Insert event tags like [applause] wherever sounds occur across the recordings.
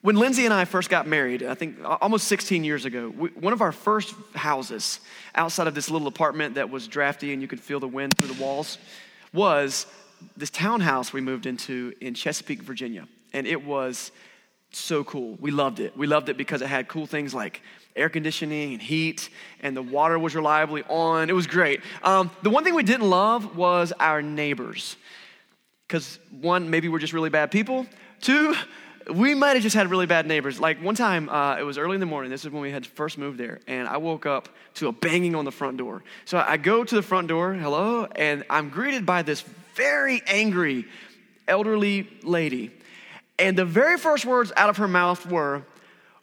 When Lindsay and I first got married, I think almost 16 years ago, we, one of our first houses outside of this little apartment that was drafty and you could feel the wind through the walls was this townhouse we moved into in Chesapeake, Virginia. And it was so cool. We loved it. We loved it because it had cool things like air conditioning and heat, and the water was reliably on. It was great. Um, the one thing we didn't love was our neighbors. Because, one, maybe we're just really bad people. Two, we might have just had really bad neighbors. Like one time, uh, it was early in the morning. This is when we had first moved there, and I woke up to a banging on the front door. So I go to the front door, hello, and I'm greeted by this very angry elderly lady. And the very first words out of her mouth were,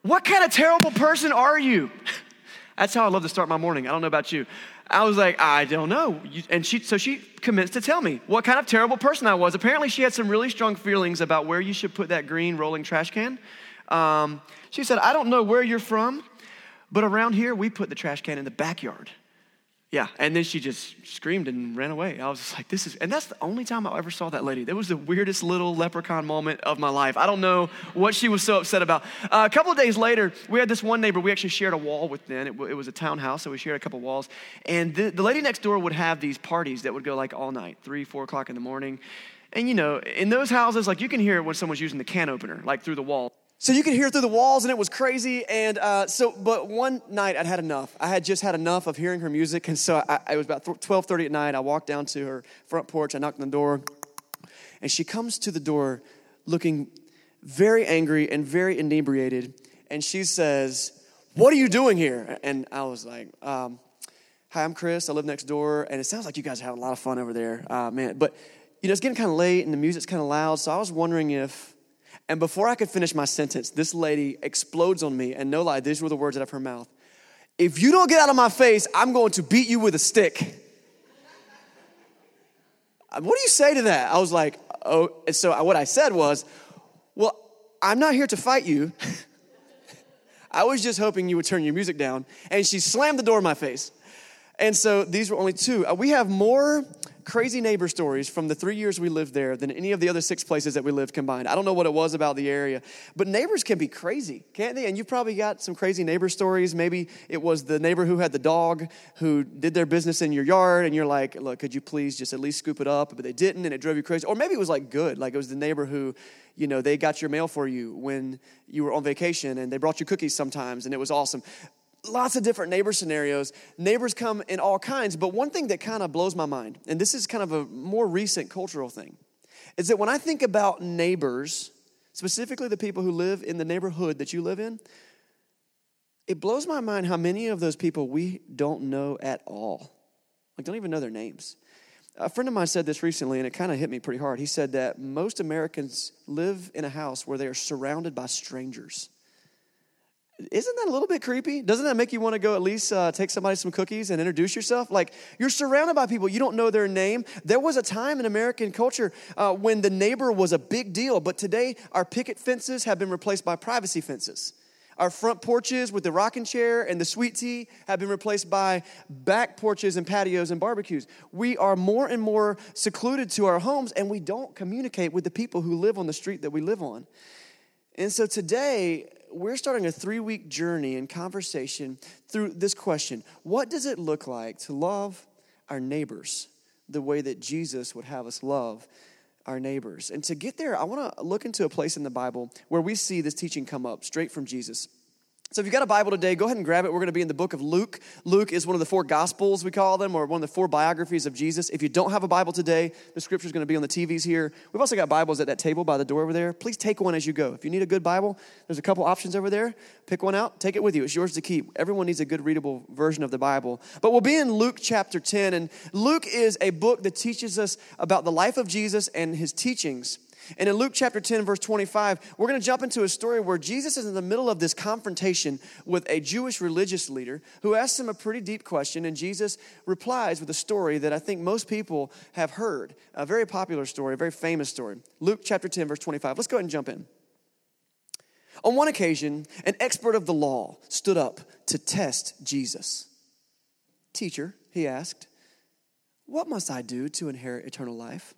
What kind of terrible person are you? [laughs] That's how I love to start my morning. I don't know about you. I was like, I don't know. And she, so she commenced to tell me what kind of terrible person I was. Apparently, she had some really strong feelings about where you should put that green rolling trash can. Um, she said, I don't know where you're from, but around here, we put the trash can in the backyard. Yeah, and then she just screamed and ran away. I was just like, this is, and that's the only time I ever saw that lady. That was the weirdest little leprechaun moment of my life. I don't know what she was so upset about. Uh, a couple of days later, we had this one neighbor, we actually shared a wall with them. It, it was a townhouse, so we shared a couple walls. And the, the lady next door would have these parties that would go like all night, three, four o'clock in the morning. And you know, in those houses, like you can hear when someone's using the can opener, like through the wall. So you could hear through the walls, and it was crazy. And uh, so, but one night I'd had enough. I had just had enough of hearing her music, and so I, it was about twelve thirty at night. I walked down to her front porch. I knocked on the door, and she comes to the door, looking very angry and very inebriated. And she says, "What are you doing here?" And I was like, um, "Hi, I'm Chris. I live next door, and it sounds like you guys are having a lot of fun over there, uh, man." But you know, it's getting kind of late, and the music's kind of loud. So I was wondering if and before I could finish my sentence, this lady explodes on me, and no lie, these were the words out of her mouth. If you don't get out of my face, I'm going to beat you with a stick. Uh, what do you say to that? I was like, oh, and so what I said was, well, I'm not here to fight you. [laughs] I was just hoping you would turn your music down. And she slammed the door in my face. And so these were only two. Uh, we have more crazy neighbor stories from the three years we lived there than any of the other six places that we lived combined. I don't know what it was about the area, but neighbors can be crazy, can't they? And you've probably got some crazy neighbor stories. Maybe it was the neighbor who had the dog who did their business in your yard, and you're like, look, could you please just at least scoop it up? But they didn't, and it drove you crazy. Or maybe it was like good, like it was the neighbor who, you know, they got your mail for you when you were on vacation, and they brought you cookies sometimes, and it was awesome lots of different neighbor scenarios. Neighbors come in all kinds, but one thing that kind of blows my mind, and this is kind of a more recent cultural thing, is that when I think about neighbors, specifically the people who live in the neighborhood that you live in, it blows my mind how many of those people we don't know at all. Like, don't even know their names. A friend of mine said this recently, and it kind of hit me pretty hard. He said that most Americans live in a house where they are surrounded by strangers. Isn't that a little bit creepy? Doesn't that make you want to go at least uh, take somebody some cookies and introduce yourself? Like you're surrounded by people, you don't know their name. There was a time in American culture uh, when the neighbor was a big deal, but today our picket fences have been replaced by privacy fences. Our front porches with the rocking chair and the sweet tea have been replaced by back porches and patios and barbecues. We are more and more secluded to our homes and we don't communicate with the people who live on the street that we live on. And so today, we're starting a three week journey in conversation through this question What does it look like to love our neighbors the way that Jesus would have us love our neighbors? And to get there, I want to look into a place in the Bible where we see this teaching come up straight from Jesus. So, if you've got a Bible today, go ahead and grab it. We're going to be in the book of Luke. Luke is one of the four Gospels, we call them, or one of the four biographies of Jesus. If you don't have a Bible today, the scripture is going to be on the TVs here. We've also got Bibles at that table by the door over there. Please take one as you go. If you need a good Bible, there's a couple options over there. Pick one out, take it with you. It's yours to keep. Everyone needs a good readable version of the Bible. But we'll be in Luke chapter 10, and Luke is a book that teaches us about the life of Jesus and his teachings. And in Luke chapter 10, verse 25, we're going to jump into a story where Jesus is in the middle of this confrontation with a Jewish religious leader who asks him a pretty deep question, and Jesus replies with a story that I think most people have heard. A very popular story, a very famous story. Luke chapter 10, verse 25. Let's go ahead and jump in. On one occasion, an expert of the law stood up to test Jesus. Teacher, he asked, what must I do to inherit eternal life?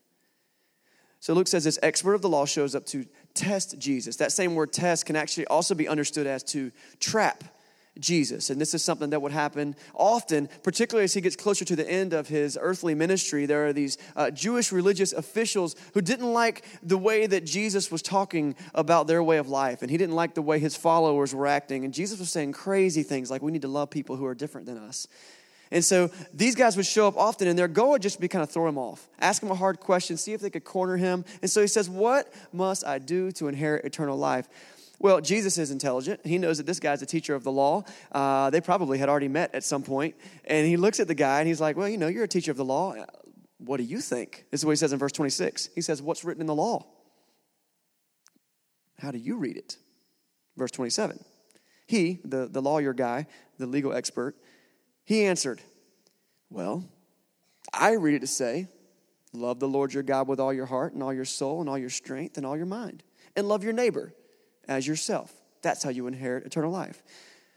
So Luke says this expert of the law shows up to test Jesus. That same word test can actually also be understood as to trap Jesus. And this is something that would happen often, particularly as he gets closer to the end of his earthly ministry. There are these uh, Jewish religious officials who didn't like the way that Jesus was talking about their way of life, and he didn't like the way his followers were acting. And Jesus was saying crazy things like, we need to love people who are different than us. And so these guys would show up often, and their goal would just be kind of throw him off, ask him a hard question, see if they could corner him. And so he says, What must I do to inherit eternal life? Well, Jesus is intelligent. He knows that this guy's a teacher of the law. Uh, they probably had already met at some point. And he looks at the guy and he's like, Well, you know, you're a teacher of the law. What do you think? This is what he says in verse 26. He says, What's written in the law? How do you read it? Verse 27. He, the, the lawyer guy, the legal expert, he answered, Well, I read it to say, Love the Lord your God with all your heart and all your soul and all your strength and all your mind, and love your neighbor as yourself. That's how you inherit eternal life.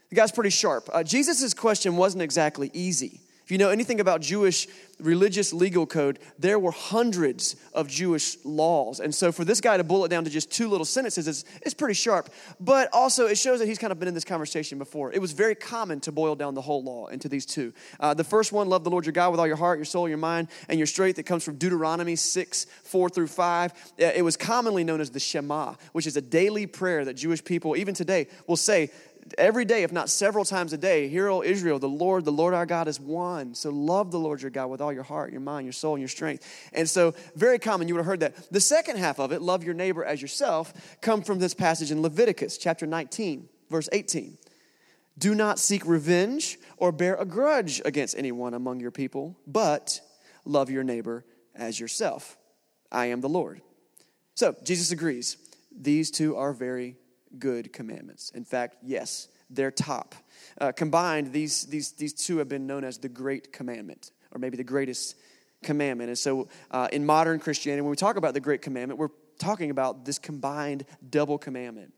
The guy's pretty sharp. Uh, Jesus' question wasn't exactly easy. If you know anything about Jewish religious legal code, there were hundreds of Jewish laws. And so for this guy to boil it down to just two little sentences is, is pretty sharp. But also, it shows that he's kind of been in this conversation before. It was very common to boil down the whole law into these two. Uh, the first one, love the Lord your God with all your heart, your soul, your mind, and your strength, that comes from Deuteronomy 6, 4 through 5. Uh, it was commonly known as the Shema, which is a daily prayer that Jewish people, even today, will say every day, if not several times a day, hear, O Israel, the Lord, the Lord our God is one. So love the Lord your God with all your heart, your mind, your soul, and your strength. And so, very common, you would have heard that. The second half of it, love your neighbor as yourself, come from this passage in Leviticus chapter 19, verse 18. Do not seek revenge or bear a grudge against anyone among your people, but love your neighbor as yourself. I am the Lord. So, Jesus agrees. These two are very good commandments. In fact, yes, they're top. Uh, combined, these, these, these two have been known as the Great Commandment, or maybe the greatest commandment. And so, uh, in modern Christianity, when we talk about the Great Commandment, we're talking about this combined double commandment.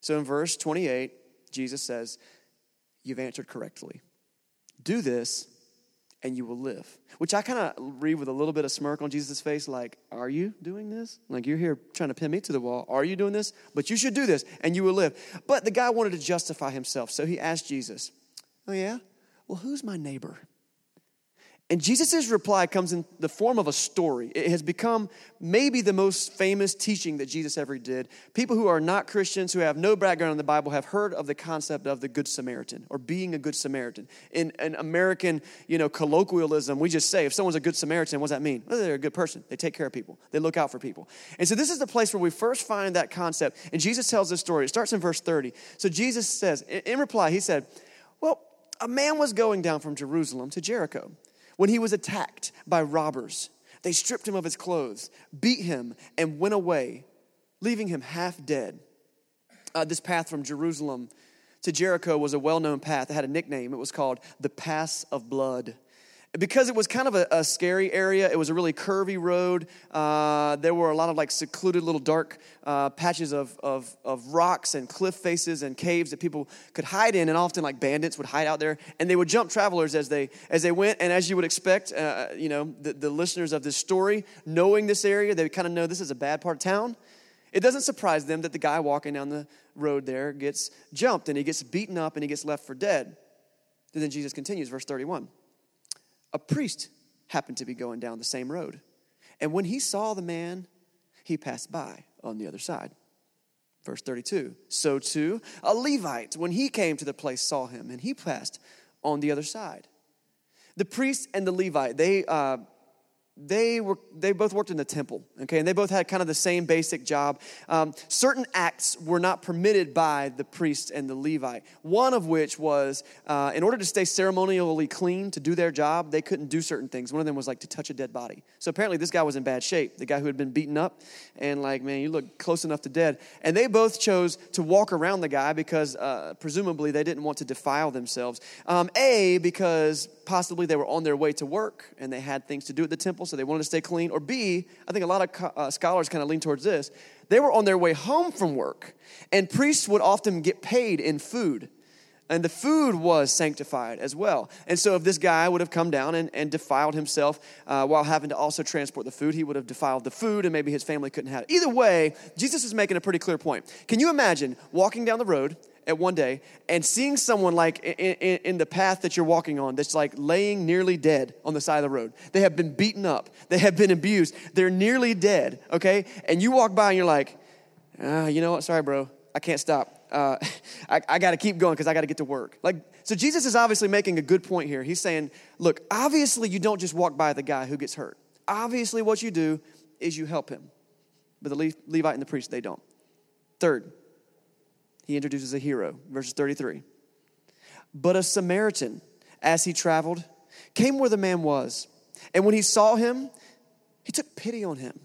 So, in verse 28, Jesus says, You've answered correctly. Do this and you will live. Which I kind of read with a little bit of smirk on Jesus' face, like, Are you doing this? Like, you're here trying to pin me to the wall. Are you doing this? But you should do this and you will live. But the guy wanted to justify himself, so he asked Jesus, Oh, yeah? Well, who's my neighbor? And Jesus' reply comes in the form of a story. It has become maybe the most famous teaching that Jesus ever did. People who are not Christians, who have no background in the Bible, have heard of the concept of the Good Samaritan or being a Good Samaritan. In an American, you know, colloquialism, we just say, if someone's a Good Samaritan, what does that mean? Well, they're a good person. They take care of people. They look out for people. And so this is the place where we first find that concept. And Jesus tells this story. It starts in verse 30. So Jesus says, in reply, he said, well, a man was going down from Jerusalem to Jericho when he was attacked by robbers, they stripped him of his clothes, beat him, and went away, leaving him half dead. Uh, this path from Jerusalem to Jericho was a well known path. It had a nickname. It was called the Pass of Blood because it was kind of a, a, scary area it was a really curvy road. Uh, there were a lot of like secluded little dark uh, patches of, of, of, rocks and cliff faces and caves that people could hide in and often like bandits would hide out there. And they would jump travelers as they as they went. And as you would expect uh, you know the, the listeners of this story knowing this area they kind of know this is a bad part of town. It doesn't surprise them that the guy walking down the road there gets jumped and he gets beaten up and he gets left for dead. And then jesus continues verse 31 a priest happened to be going down the same road. And when he saw the man, he passed by on the other side. Verse 32 So too, a Levite, when he came to the place, saw him, and he passed on the other side. The priest and the Levite, they, uh, they were they both worked in the temple okay and they both had kind of the same basic job. Um, certain acts were not permitted by the priest and the levite. One of which was uh, in order to stay ceremonially clean to do their job they couldn't do certain things. One of them was like to touch a dead body. So apparently this guy was in bad shape the guy who had been beaten up and like man you look close enough to dead. And they both chose to walk around the guy because uh, presumably they didn't want to defile themselves. Um, a because possibly they were on their way to work and they had things to do at the temple, so they wanted to stay clean. Or B, I think a lot of uh, scholars kind of lean towards this. They were on their way home from work, and priests would often get paid in food. and the food was sanctified as well. And so, if this guy would have come down and, and defiled himself uh, while having to also transport the food, he would have defiled the food and maybe his family couldn't have it. Either way, Jesus is making a pretty clear point. Can you imagine walking down the road at one day and seeing someone like in, in, in, the path that you're walking on that's like laying nearly dead on the side of the road. They have been beaten up, they have been abused, they're nearly dead, okay? And you walk by and you're like, ah, you know what? Sorry, bro, I can't stop uh, [laughs] I, I got to keep going because I got to get to work. Like, so Jesus is obviously making a good point here. He's saying, look, obviously you don't just walk by the guy who gets hurt. Obviously, what you do is you help him. But the Levite and the priest, they don't. Third, he introduces a hero, verses 33. But a Samaritan, as he traveled, came where the man was. And when he saw him, he took pity on him.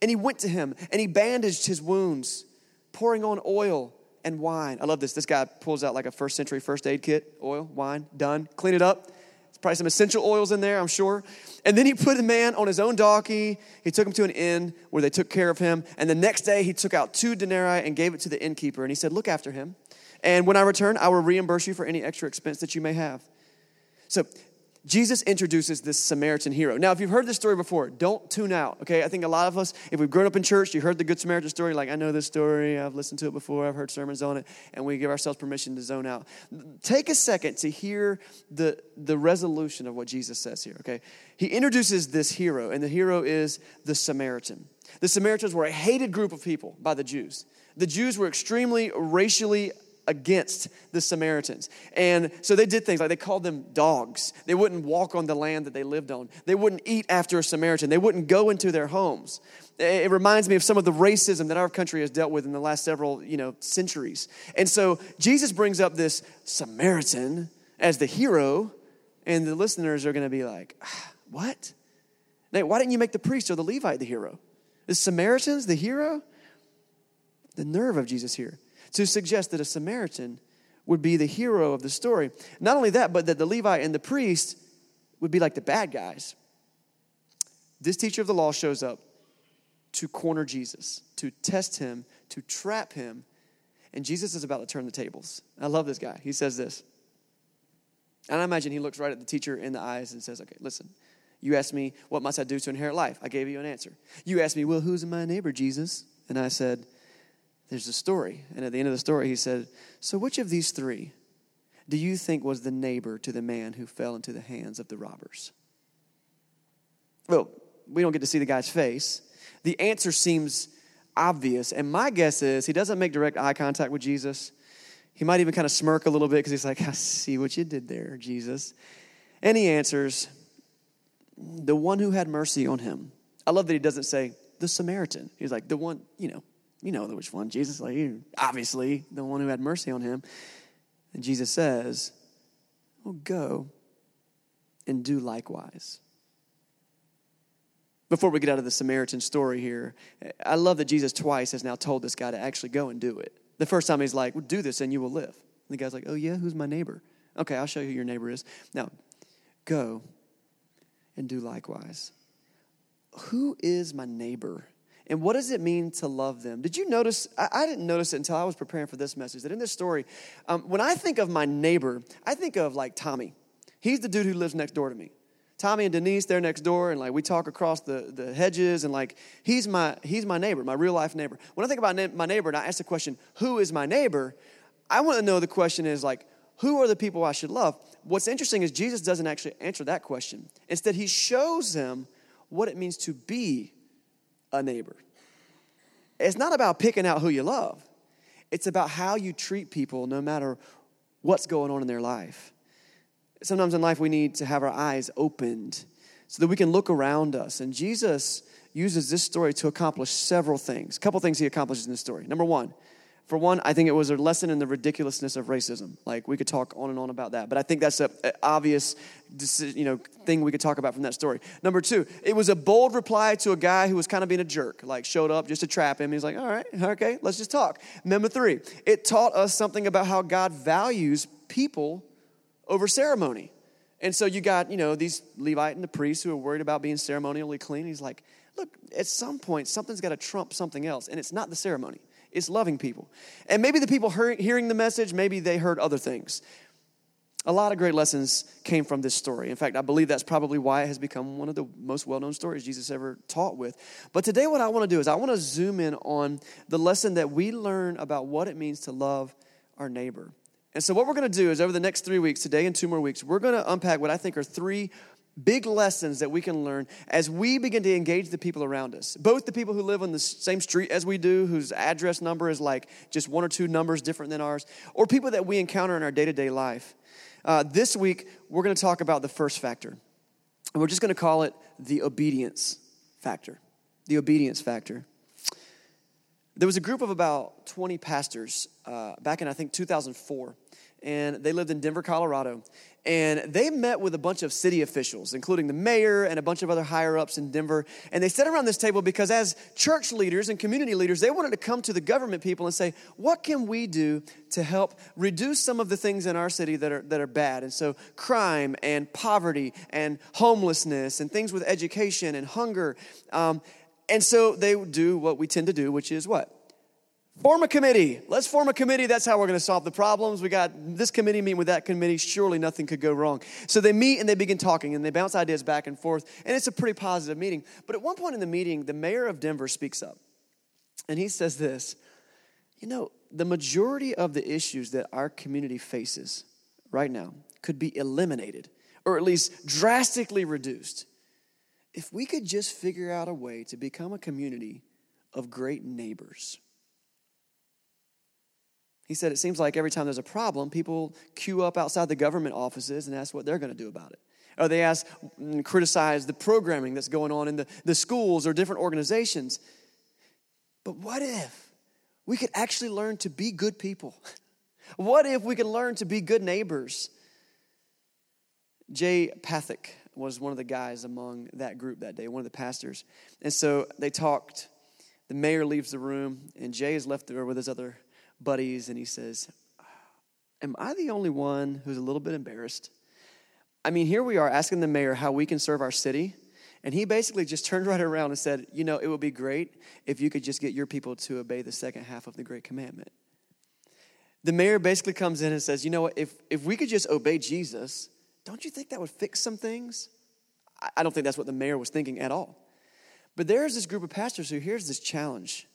And he went to him and he bandaged his wounds, pouring on oil and wine. I love this. This guy pulls out like a first century first aid kit oil, wine, done. Clean it up. Probably some essential oils in there, I'm sure. And then he put the man on his own donkey. He took him to an inn where they took care of him. And the next day, he took out two denarii and gave it to the innkeeper. And he said, Look after him. And when I return, I will reimburse you for any extra expense that you may have. So Jesus introduces this Samaritan hero. Now, if you've heard this story before, don't tune out, okay? I think a lot of us, if we've grown up in church, you heard the Good Samaritan story, like, I know this story, I've listened to it before, I've heard sermons on it, and we give ourselves permission to zone out. Take a second to hear the, the resolution of what Jesus says here, okay? He introduces this hero, and the hero is the Samaritan. The Samaritans were a hated group of people by the Jews. The Jews were extremely racially against the Samaritans. And so they did things like they called them dogs. They wouldn't walk on the land that they lived on. They wouldn't eat after a Samaritan. They wouldn't go into their homes. It reminds me of some of the racism that our country has dealt with in the last several, you know, centuries. And so Jesus brings up this Samaritan as the hero, and the listeners are going to be like, ah, "What? Now, why didn't you make the priest or the Levite the hero? The Samaritans the hero?" The nerve of Jesus here to suggest that a Samaritan would be the hero of the story. Not only that, but that the Levite and the priest would be like the bad guys. This teacher of the law shows up to corner Jesus, to test him, to trap him, and Jesus is about to turn the tables. I love this guy. He says this. And I imagine he looks right at the teacher in the eyes and says, Okay, listen, you asked me, What must I do to inherit life? I gave you an answer. You asked me, Well, who's my neighbor, Jesus? And I said, there's a story. And at the end of the story, he said, So which of these three do you think was the neighbor to the man who fell into the hands of the robbers? Well, we don't get to see the guy's face. The answer seems obvious. And my guess is he doesn't make direct eye contact with Jesus. He might even kind of smirk a little bit because he's like, I see what you did there, Jesus. And he answers, The one who had mercy on him. I love that he doesn't say, The Samaritan. He's like, The one, you know, you know which one. Jesus, like, obviously, the one who had mercy on him. And Jesus says, Well, go and do likewise. Before we get out of the Samaritan story here, I love that Jesus twice has now told this guy to actually go and do it. The first time he's like, well, Do this and you will live. And the guy's like, Oh, yeah, who's my neighbor? Okay, I'll show you who your neighbor is. Now, go and do likewise. Who is my neighbor? And what does it mean to love them? Did you notice? I, I didn't notice it until I was preparing for this message that in this story, um, when I think of my neighbor, I think of like Tommy. He's the dude who lives next door to me. Tommy and Denise, they're next door, and like we talk across the, the hedges, and like he's my he's my neighbor, my real life neighbor. When I think about na- my neighbor, and I ask the question, "Who is my neighbor?" I want to know the question is like, "Who are the people I should love?" What's interesting is Jesus doesn't actually answer that question. Instead, he shows them what it means to be a neighbor. It's not about picking out who you love, it's about how you treat people no matter what's going on in their life. Sometimes in life, we need to have our eyes opened so that we can look around us. And Jesus uses this story to accomplish several things. A couple things he accomplishes in this story. Number one, for one, I think it was a lesson in the ridiculousness of racism. Like we could talk on and on about that, but I think that's an obvious, you know, thing we could talk about from that story. Number two, it was a bold reply to a guy who was kind of being a jerk. Like showed up just to trap him. He's like, "All right, okay, let's just talk." Number three, it taught us something about how God values people over ceremony. And so you got, you know, these Levite and the priests who are worried about being ceremonially clean. He's like, look, at some point, something's got to trump something else, and it's not the ceremony. It's loving people. And maybe the people hearing the message, maybe they heard other things. A lot of great lessons came from this story. In fact, I believe that's probably why it has become one of the most well known stories Jesus ever taught with. But today, what I want to do is I want to zoom in on the lesson that we learn about what it means to love our neighbor. And so, what we're going to do is over the next three weeks, today and two more weeks, we're going to unpack what I think are three big lessons that we can learn as we begin to engage the people around us. Both the people who live on the same street as we do, whose address number is like just one or two numbers different than ours, or people that we encounter in our day to day life. Uh, this week, we're going to talk about the first factor. And we're just going to call it the obedience factor. The obedience factor. There was a group of about 20 pastors uh, back in, I think, 2004 and they lived in Denver, Colorado. And they met with a bunch of city officials, including the mayor and a bunch of other higher ups in Denver. And they sat around this table because, as church leaders and community leaders, they wanted to come to the government people and say, What can we do to help reduce some of the things in our city that are, that are bad? And so, crime and poverty and homelessness and things with education and hunger. Um, and so, they do what we tend to do, which is what? Form a committee. Let's form a committee. That's how we're going to solve the problems. We got this committee meeting with that committee. Surely nothing could go wrong. So they meet and they begin talking and they bounce ideas back and forth. And it's a pretty positive meeting. But at one point in the meeting, the mayor of Denver speaks up. And he says this You know, the majority of the issues that our community faces right now could be eliminated or at least drastically reduced if we could just figure out a way to become a community of great neighbors. He said, It seems like every time there's a problem, people queue up outside the government offices and ask what they're going to do about it. Or they ask and criticize the programming that's going on in the, the schools or different organizations. But what if we could actually learn to be good people? [laughs] What if we could learn to be good neighbors? Jay Pathak was one of the guys among that group that day, one of the pastors. And so they talked. The mayor leaves the room, and Jay is left there with his other buddies and he says, Am I the only one who's a little bit embarrassed? I mean, here we are asking the mayor how we can serve our city. And he basically just turned [laughs] right around and said, You know, it would be great if you could just get your people to obey the second half of the Great Commandment. The mayor basically comes in and says, You know what, if, if we could just obey Jesus, don't you think that would fix some things? I don't think that's what the mayor was thinking at all. But there's this group of pastors who hears this challenge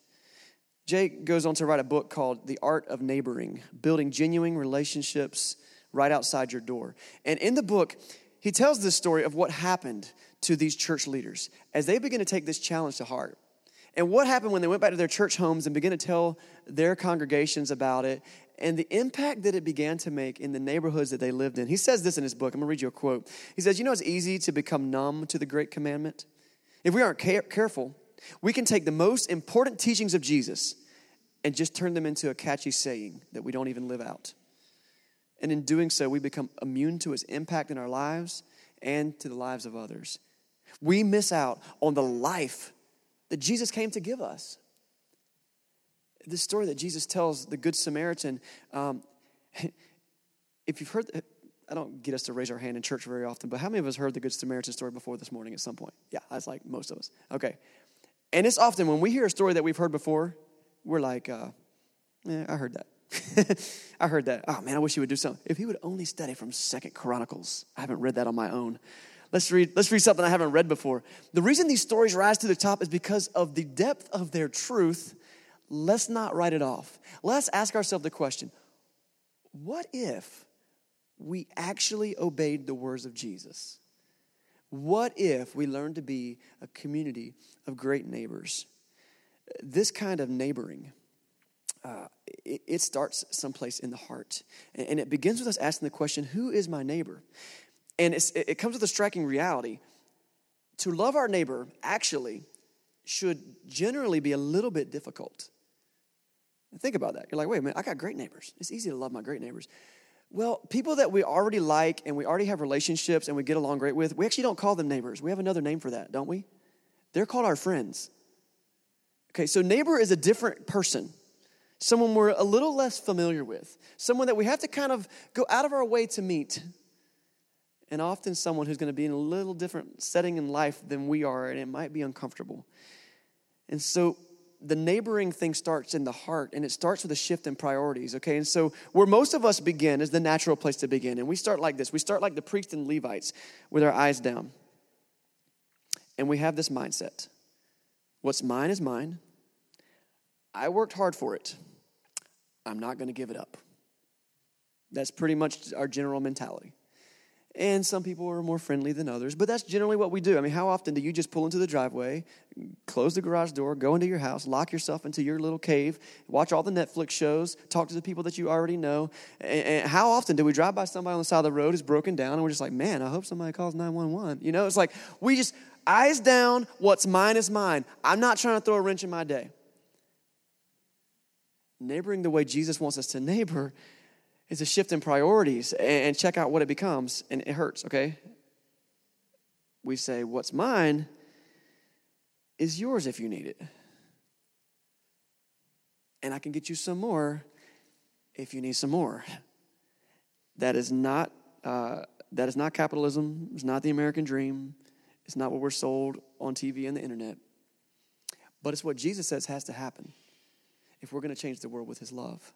Jay goes on to write a book called The Art of Neighboring Building Genuine Relationships Right Outside Your Door. And in the book, he tells this story of what happened to these church leaders as they begin to take this challenge to heart. And what happened when they went back to their church homes and began to tell their congregations about it and the impact that it began to make in the neighborhoods that they lived in. He says this in his book. I'm to read you a quote. He says, You know, it's easy to become numb to the great commandment. If we aren't care- careful, we can take the most important teachings of Jesus and just turn them into a catchy saying that we don't even live out. And in doing so, we become immune to its impact in our lives and to the lives of others. We miss out on the life that Jesus came to give us. This story that Jesus tells the Good Samaritan, um, [laughs] if you've heard, I don't get us to raise our hand in church very often, but how many of us heard the Good Samaritan story before this morning at some point? Yeah, that's like most of us. Okay. And it's often when we hear a story that we've heard before, we're like, uh, yeah, I heard that. [laughs] I heard that. Oh man, I wish he would do something. If he would only study from Second Chronicles. I haven't read that on my own. Let's read, let's read something I haven't read before. The reason these stories rise to the top is because of the depth of their truth. Let's not write it off. Let's ask ourselves the question what if we actually obeyed the words of Jesus? What if we learn to be a community of great neighbors? This kind of neighboring, uh, it, it, starts someplace in the heart. And, and, it begins with us asking the question who is my neighbor? And it comes with a striking reality. To love our neighbor actually should generally be a little bit difficult. Think about that. You're like, wait a minute, I got great neighbors. It's easy to love my great neighbors. Well, people that we already like and we already have relationships and we get along great with, we actually don't call them neighbors. We have another name for that, don't we? They're called our friends. Okay, so neighbor is a different person, someone we're a little less familiar with, someone that we have to kind of go out of our way to meet, and often someone who's going to be in a little different setting in life than we are, and it might be uncomfortable. And so the neighboring thing starts in the heart and it starts with a shift in priorities, okay? And so, where most of us begin is the natural place to begin. And we start like this we start like the priests and Levites with our eyes down. And we have this mindset what's mine is mine. I worked hard for it. I'm not going to give it up. That's pretty much our general mentality. And some people are more friendly than others, but that's generally what we do. I mean, how often do you just pull into the driveway, close the garage door, go into your house, lock yourself into your little cave, watch all the Netflix shows, talk to the people that you already know? And, how often do we drive by somebody on the side of the road who's broken down and we're just like, man, I hope somebody calls 911? You know, it's like we just, eyes down, what's mine is mine. I'm not trying to throw a wrench in my day. Neighboring the way Jesus wants us to neighbor is a shift in priorities and check out what it becomes. And it hurts, okay? We say, What's mine is yours if you need it. And I can get you some more if you need some more. That is not, uh, that is not capitalism. It's not the American dream. It's not what we're sold on TV and the internet. But it's what Jesus says has to happen if we're going to change the world with his love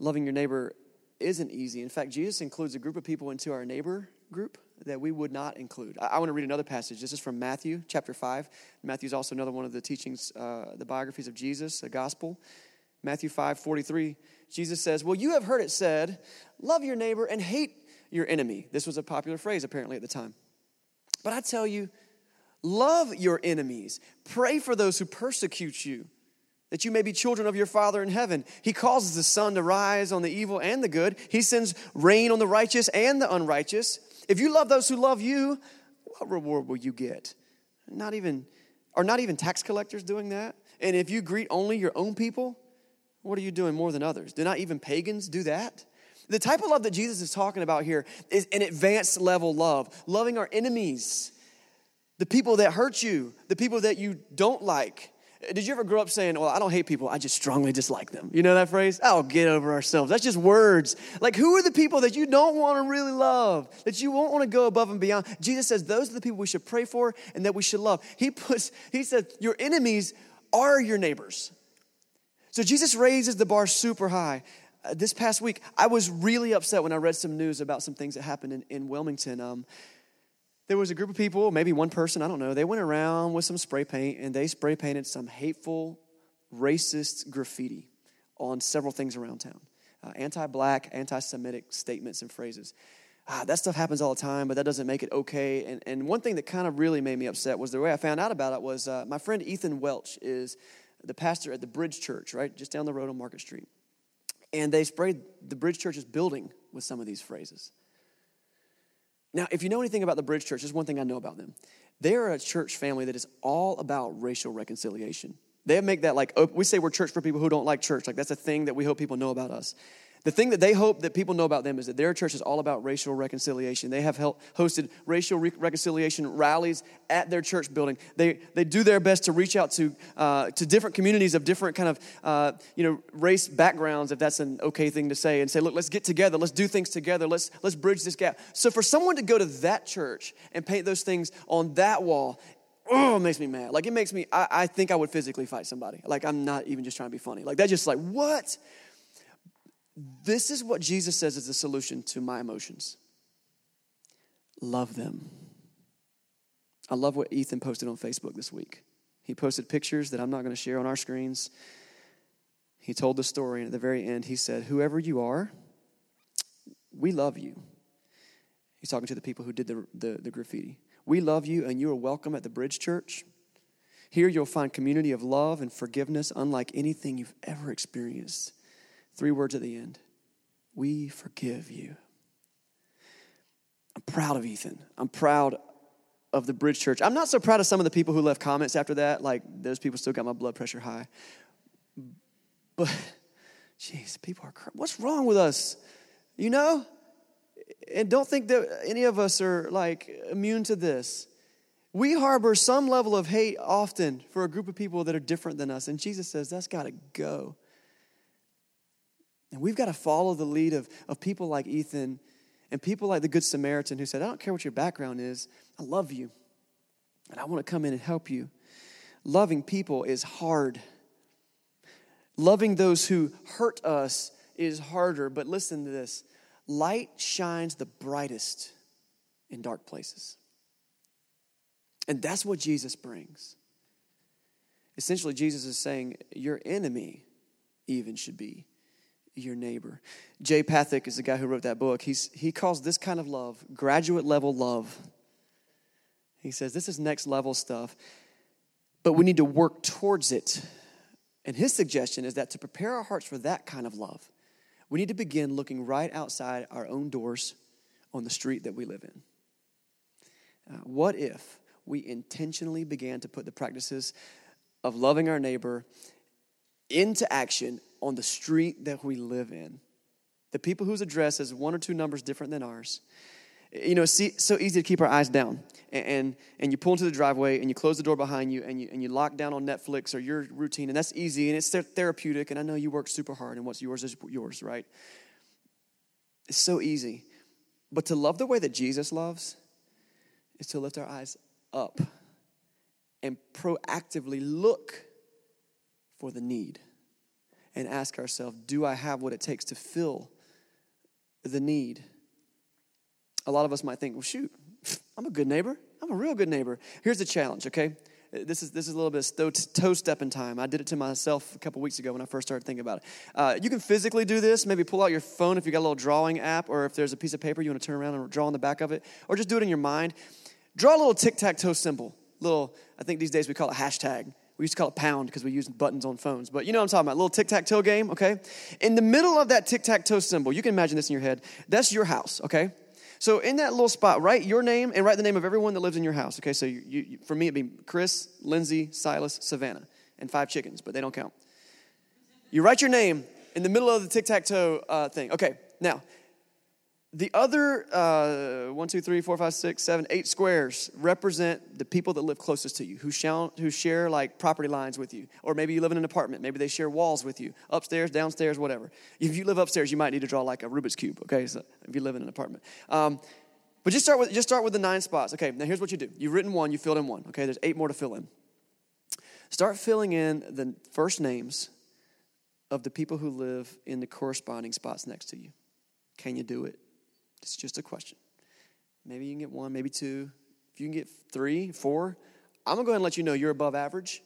loving your neighbor isn't easy. In fact, Jesus includes a group of people into our neighbor group that we would not include. I, I want to read another passage. This is from Matthew chapter 5. Matthew is also another one of the teachings, uh, the biographies of Jesus, the gospel. Matthew 5 43, Jesus says, Well, you have heard it said, love your neighbor and hate your enemy. This was a popular phrase apparently at the time. But I tell you, love your enemies, pray for those who persecute you that you may be children of your Father in heaven. He causes the sun to rise on the evil and the good. He sends rain on the righteous and the unrighteous. If you love those who love you, what reward will you get? Not even, are not even tax collectors doing that? And if you greet only your own people, what are you doing more than others? Do not even pagans do that? The type of love that Jesus is talking about here is an advanced level love, loving our enemies, the people that hurt you, the people that you don't like did you ever grow up saying, Well, I don't hate people, I just strongly dislike them? You know that phrase? Oh, get over ourselves. That's just words. Like, who are the people that you don't want to really love, that you won't want to go above and beyond? Jesus says, Those are the people we should pray for and that we should love. He puts, He said, Your enemies are your neighbors. So Jesus raises the bar super high. Uh, this past week, I was really upset when I read some news about some things that happened in, in Wilmington. Um, there was a group of people, maybe one person, I don't know, they went around with some spray paint and they spray painted some hateful, racist graffiti on several things around town uh, anti black, anti Semitic statements and phrases. Ah, that stuff happens all the time, but that doesn't make it okay. And, and one thing that kind of really made me upset was the way I found out about it was uh, my friend Ethan Welch is the pastor at the Bridge Church, right, just down the road on Market Street. And they sprayed the Bridge Church's building with some of these phrases. Now, if you know anything about the Bridge Church, there's one thing I know about them. They are a church family that is all about racial reconciliation. They make that like, we say we're church for people who don't like church. Like, that's a thing that we hope people know about us. The thing that they hope that people know about them is that their church is all about racial reconciliation. They have hosted racial re- reconciliation rallies at their church building. They, they do their best to reach out to, uh, to different communities of different kind of uh, you know, race backgrounds, if that's an okay thing to say, and say, look, let's get together. Let's do things together. Let's, let's bridge this gap. So for someone to go to that church and paint those things on that wall, oh, it makes me mad. Like, it makes me, I, I think I would physically fight somebody. Like, I'm not even just trying to be funny. Like, that's just like, what? This is what Jesus says is the solution to my emotions love them. I love what Ethan posted on Facebook this week. He posted pictures that I'm not going to share on our screens. He told the story, and at the very end, he said, Whoever you are, we love you. He's talking to the people who did the, the, the graffiti. We love you, and you are welcome at the Bridge Church. Here you'll find community of love and forgiveness unlike anything you've ever experienced. Three words at the end We forgive you. I'm proud of Ethan. I'm proud of the Bridge Church. I'm not so proud of some of the people who left comments after that. Like, those people still got my blood pressure high. But, jeez, people are, what's wrong with us? You know? And don't think that any of us are like immune to this. We harbor some level of hate often for a group of people that are different than us. And Jesus says that's got to go. And we've got to follow the lead of, of people like Ethan and people like the Good Samaritan who said, I don't care what your background is, I love you. And I want to come in and help you. Loving people is hard. Loving those who hurt us is harder. But listen to this light shines the brightest in dark places. And that's what Jesus brings. Essentially, Jesus is saying, Your enemy even should be your neighbor. Jay Pathak is the guy who wrote that book. He's, he calls this kind of love graduate level love. He says this is next level stuff, but we need to work towards it. And his suggestion is that to prepare our hearts for that kind of love, we need to begin looking right outside our own doors on the street that we live in. Uh, what if we intentionally began to put the practices of loving our neighbor into action on the street that we live in? The people whose address is one or two numbers different than ours. You know, it's so easy to keep our eyes down. And, and, and, you pull into the driveway and you close the door behind you and, you and you lock down on Netflix or your routine. And that's easy and it's therapeutic. And I know you work super hard and what's yours is yours, right? It's so easy. But to love the way that Jesus loves is to lift our eyes up and proactively look for the need and ask ourselves do I have what it takes to fill the need? a lot of us might think, well, shoot, I'm a good neighbor. I'm a real good neighbor. Here's the challenge, okay? This is, this is a little bit of toe stepping time. I did it to myself a couple weeks ago when I first started thinking about it. Uh, you can physically do this. Maybe pull out your phone if you got a little drawing app, or if there's a piece of paper you want to turn around and draw on the back of it, or just do it in your mind. Draw a little tic tac toe symbol. Little, I think these days we call it hashtag. We used to call it pound because we use buttons on phones. But you know what I'm talking about. A little tic tac toe game, okay? In the middle of that tic tac toe symbol, you can imagine this in your head. That's your house, okay? So in that little spot, write your name and write the name of everyone that lives in your house. Okay, so you, you, for me, it'd be Chris, Lindsay, Silas, Savannah, and five chickens, but they don't count. You write your name in the middle of the tic tac toe uh, thing. Okay, now the other uh, one, two, three, four, five, six, seven, eight squares represent the people that live closest to you, who, shall, who share like property lines with you. Or maybe you live in an apartment. Maybe they share walls with you, upstairs, downstairs, whatever. If you live upstairs, you might need to draw like a Rubik's Cube, okay? So if you live in an apartment. Um, but just start, with, just start with the nine spots. Okay, now here's what you do. You've written one, you filled in one. Okay, there's eight more to fill in. Start filling in the first names of the people who live in the corresponding spots next to you. Can you do it? It's just a question. Maybe you can get one, maybe two. If you can get three, four, I'm gonna go ahead and let you know you're above average.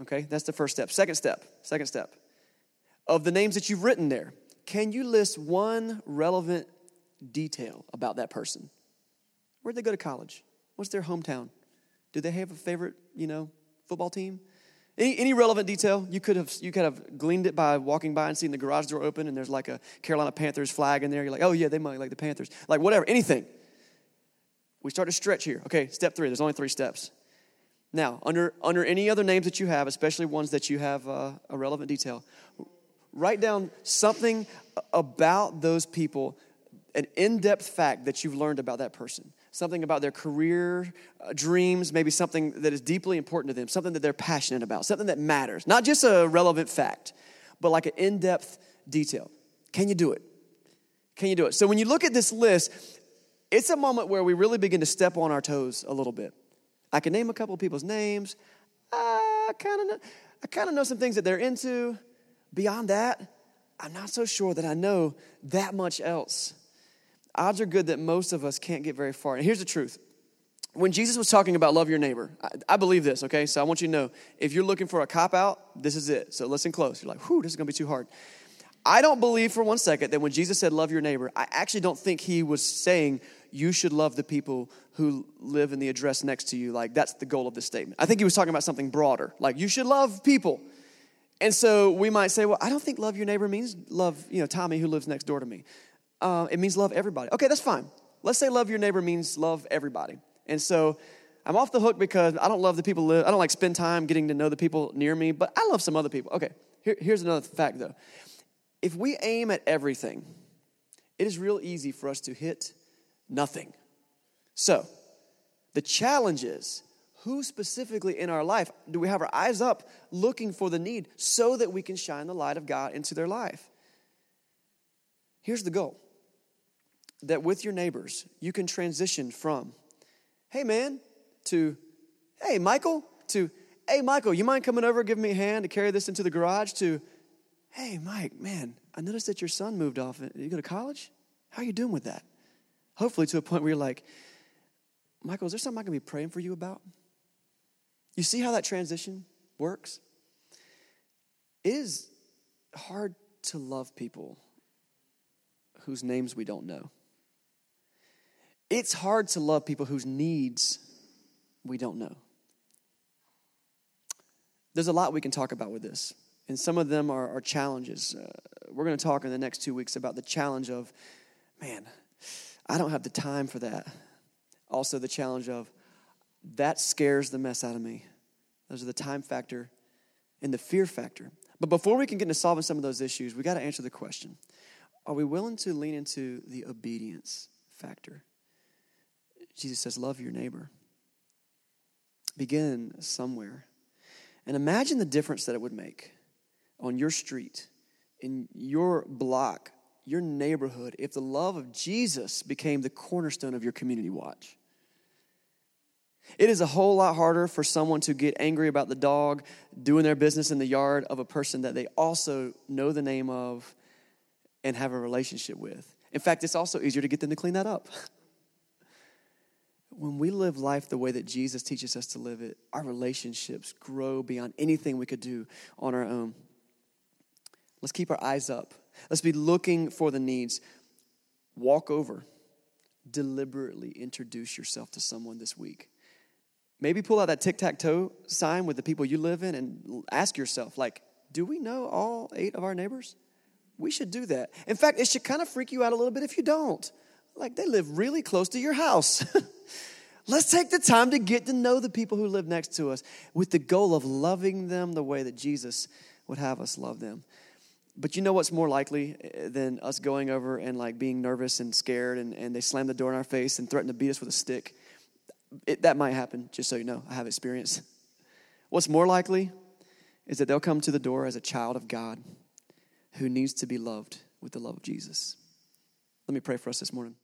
Okay, that's the first step. Second step, second step. Of the names that you've written there, can you list one relevant detail about that person? Where'd they go to college? What's their hometown? Do they have a favorite, you know, football team? Any, any relevant detail? You could have you could have gleaned it by walking by and seeing the garage door open and there's like a Carolina Panthers flag in there. You're like, oh yeah, they might like the Panthers. Like whatever, anything. We start to stretch here. Okay, step three. There's only three steps. Now, under under any other names that you have, especially ones that you have uh, a relevant detail, write down something about those people, an in-depth fact that you've learned about that person something about their career uh, dreams, maybe something that is deeply important to them, something that they're passionate about, something that matters. Not just a relevant fact, but like an in depth detail. Can you do it? Can you do it? So when you look at this list, it's a moment where we really begin to step on our toes a little bit. I can name a couple of people's names. I kind of know, I kind of know some things that they're into. Beyond that, I'm not so sure that I know that much else odds are good that most of us can't get very far. And here's the truth. When Jesus was talking about love your neighbor, I, I believe this, okay? So I want you to know if you're looking for a cop out, this is it. So listen close. You're like, whew, this is gonna be too hard. I don't believe for one second that when Jesus said love your neighbor, I actually don't think he was saying you should love the people who live in the address next to you. Like that's the goal of this statement. I think he was talking about something broader. Like you should love people. And so we might say, well, I don't think love your neighbor means love, you know, Tommy who lives next door to me uh, it means love everybody. Okay, that's fine. Let's say love your neighbor means love everybody. And so I'm off the hook because I don't love the people live. I don't like spend time getting to know the people near me, but I love some other people. Okay, here, here's another fact though. If we aim at everything, it is real easy for us to hit nothing. So, the challenge is who specifically in our life do we have our eyes up looking for the need so that we can shine the light of God into their life? Here's the goal that with your neighbors, you can transition from, hey man, to, hey Michael, to, hey, Michael, you mind coming over, giving me a hand to carry this into the garage? To, hey, Mike, man, I noticed that your son moved off. You go to college? How are you doing with that? Hopefully, to a point where you're like, Michael, is there something I can be praying for you about? You see how that transition works? It is hard to love people whose names we don't know. It's hard to love people whose needs we don't know. There's a lot we can talk about with this, and some of them are, are challenges. Uh, we're going to talk in the next two weeks about the challenge of, man, I don't have the time for that. Also, the challenge of, that scares the mess out of me. Those are the time factor and the fear factor. But before we can get into solving some of those issues, we got to answer the question Are we willing to lean into the obedience factor? Jesus says, Love your neighbor. Begin somewhere. And imagine the difference that it would make on your street, in your block, your neighborhood, if the love of Jesus became the cornerstone of your community watch. It is a whole lot harder for someone to get angry about the dog doing their business in the yard of a person that they also know the name of and have a relationship with. In fact, it's also easier to get them to clean that up. [laughs] when we live life the way that Jesus teaches us to live it, our relationships grow beyond anything we could do on our own. Let's keep our eyes up. Let's be looking for the needs. Walk over, deliberately introduce yourself to someone this week. Maybe pull out that tic tac toe sign with the people you live in and ask yourself, like, do we know all eight of our neighbors? We should do that. In fact, it should kind of freak you out a little bit if you don't. Like, they live really close to your house. [laughs] Let's take the time to get to know the people who live next to us with the goal of loving them the way that Jesus would have us love them. But you know what's more likely eh, than us going over and like being nervous and scared and, and they slam the door in our face and threaten to beat us with a stick? It, that might happen, just so you know. I have experience. [laughs] What's more likely is that they'll come to the door as a child of God who needs to be loved with the love of Jesus. Let me pray for us this morning.